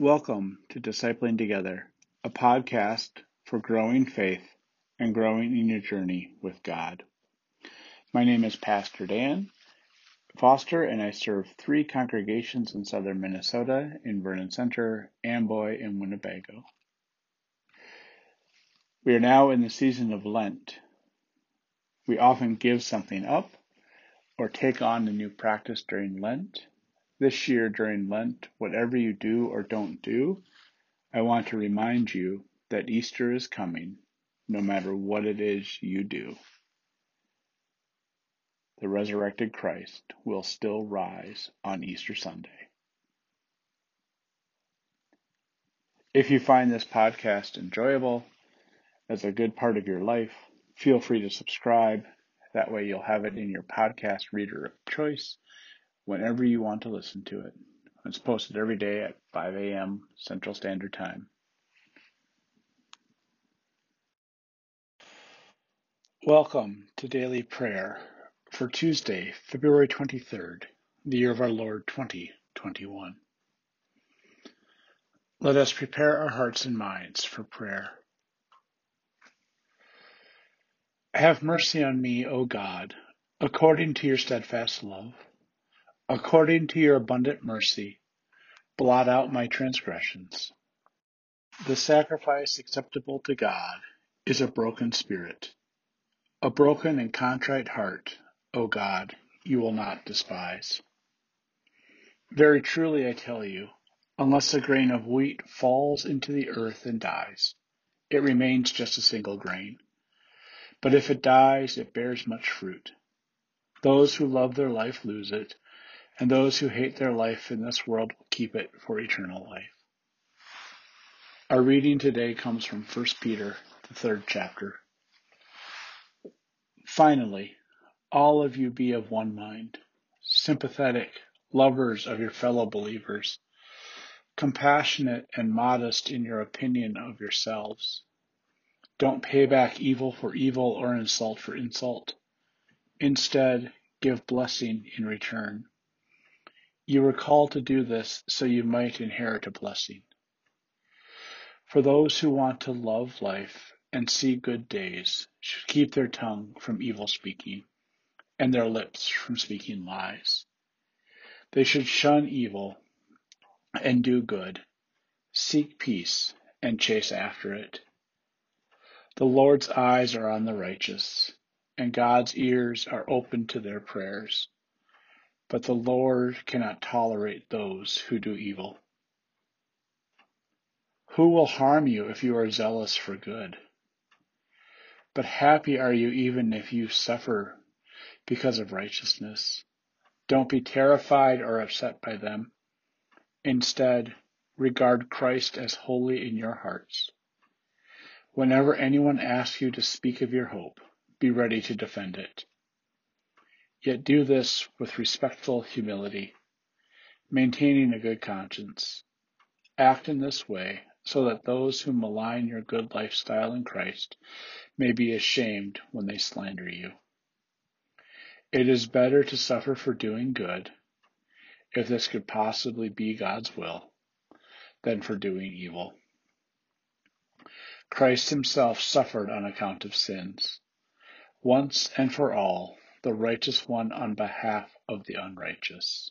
Welcome to Discipling Together, a podcast for growing faith and growing in your journey with God. My name is Pastor Dan Foster, and I serve three congregations in southern Minnesota in Vernon Center, Amboy, and Winnebago. We are now in the season of Lent. We often give something up or take on a new practice during Lent. This year during Lent, whatever you do or don't do, I want to remind you that Easter is coming, no matter what it is you do. The resurrected Christ will still rise on Easter Sunday. If you find this podcast enjoyable, as a good part of your life, feel free to subscribe. That way you'll have it in your podcast reader of choice whenever you want to listen to it. It's posted every day at 5 a.m. Central Standard Time. Welcome to Daily Prayer for Tuesday, February 23rd, the year of our Lord 2021. Let us prepare our hearts and minds for prayer. Have mercy on me, O God, according to your steadfast love According to your abundant mercy, blot out my transgressions. The sacrifice acceptable to God is a broken spirit. A broken and contrite heart, O God, you will not despise. Very truly I tell you, unless a grain of wheat falls into the earth and dies, it remains just a single grain. But if it dies, it bears much fruit. Those who love their life lose it, and those who hate their life in this world will keep it for eternal life. Our reading today comes from 1 Peter, the third chapter. Finally, all of you be of one mind, sympathetic, lovers of your fellow believers, compassionate and modest in your opinion of yourselves. Don't pay back evil for evil or insult for insult. Instead, give blessing in return. You were called to do this so you might inherit a blessing. For those who want to love life and see good days should keep their tongue from evil speaking and their lips from speaking lies. They should shun evil and do good, seek peace and chase after it. The Lord's eyes are on the righteous, and God's ears are open to their prayers. But the Lord cannot tolerate those who do evil. Who will harm you if you are zealous for good? But happy are you even if you suffer because of righteousness. Don't be terrified or upset by them. Instead, regard Christ as holy in your hearts. Whenever anyone asks you to speak of your hope, be ready to defend it. Yet do this with respectful humility, maintaining a good conscience. Act in this way so that those who malign your good lifestyle in Christ may be ashamed when they slander you. It is better to suffer for doing good, if this could possibly be God's will, than for doing evil. Christ himself suffered on account of sins, once and for all the righteous one on behalf of the unrighteous.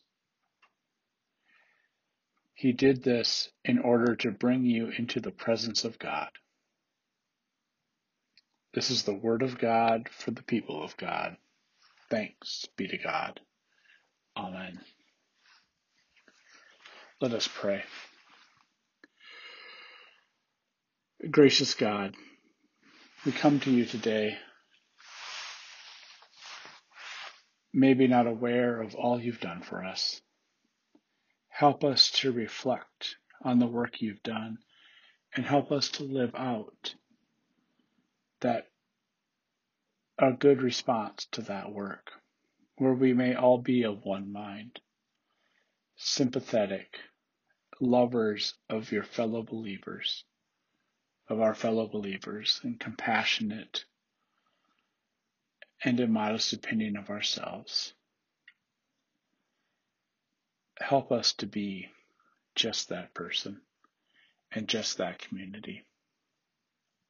He did this in order to bring you into the presence of God. This is the word of God for the people of God. Thanks be to God. Amen. Let us pray. Gracious God, we come to you today maybe not aware of all you've done for us. Help us to reflect on the work you've done and help us to live out that a good response to that work where we may all be of one mind, sympathetic, lovers of your fellow believers, of our fellow believers, and compassionate and a modest opinion of ourselves. Help us to be just that person and just that community.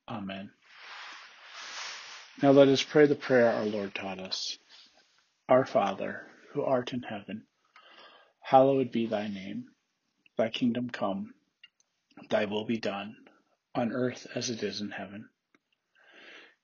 Amen. Now let us pray the prayer our Lord taught us. Our Father, who art in heaven, hallowed be thy name. Thy kingdom come, thy will be done, on earth as it is in heaven.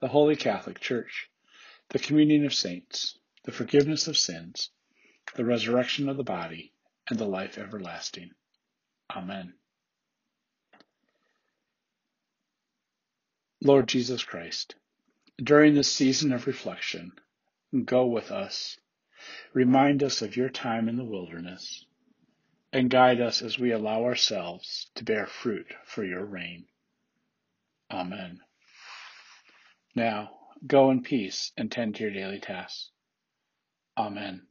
the Holy Catholic Church, the communion of saints, the forgiveness of sins, the resurrection of the body, and the life everlasting. Amen. Lord Jesus Christ, during this season of reflection, go with us, remind us of your time in the wilderness, and guide us as we allow ourselves to bear fruit for your reign. Amen. Now, go in peace and tend to your daily tasks. Amen.